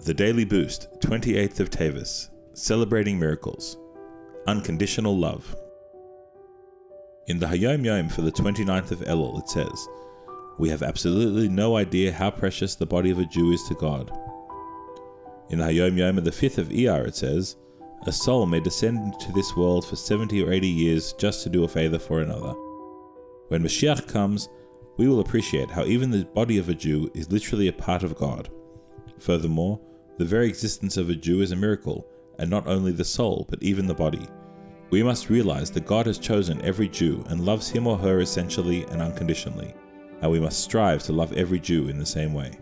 The Daily Boost, 28th of Teves, Celebrating Miracles. Unconditional Love. In the Hayom Yom for the 29th of Elul, it says, We have absolutely no idea how precious the body of a Jew is to God. In the Hayom Yom of the 5th of Iyar, it says, A soul may descend into this world for 70 or 80 years just to do a favor for another. When Mashiach comes, we will appreciate how even the body of a Jew is literally a part of God. Furthermore, the very existence of a Jew is a miracle, and not only the soul, but even the body. We must realize that God has chosen every Jew and loves him or her essentially and unconditionally, and we must strive to love every Jew in the same way.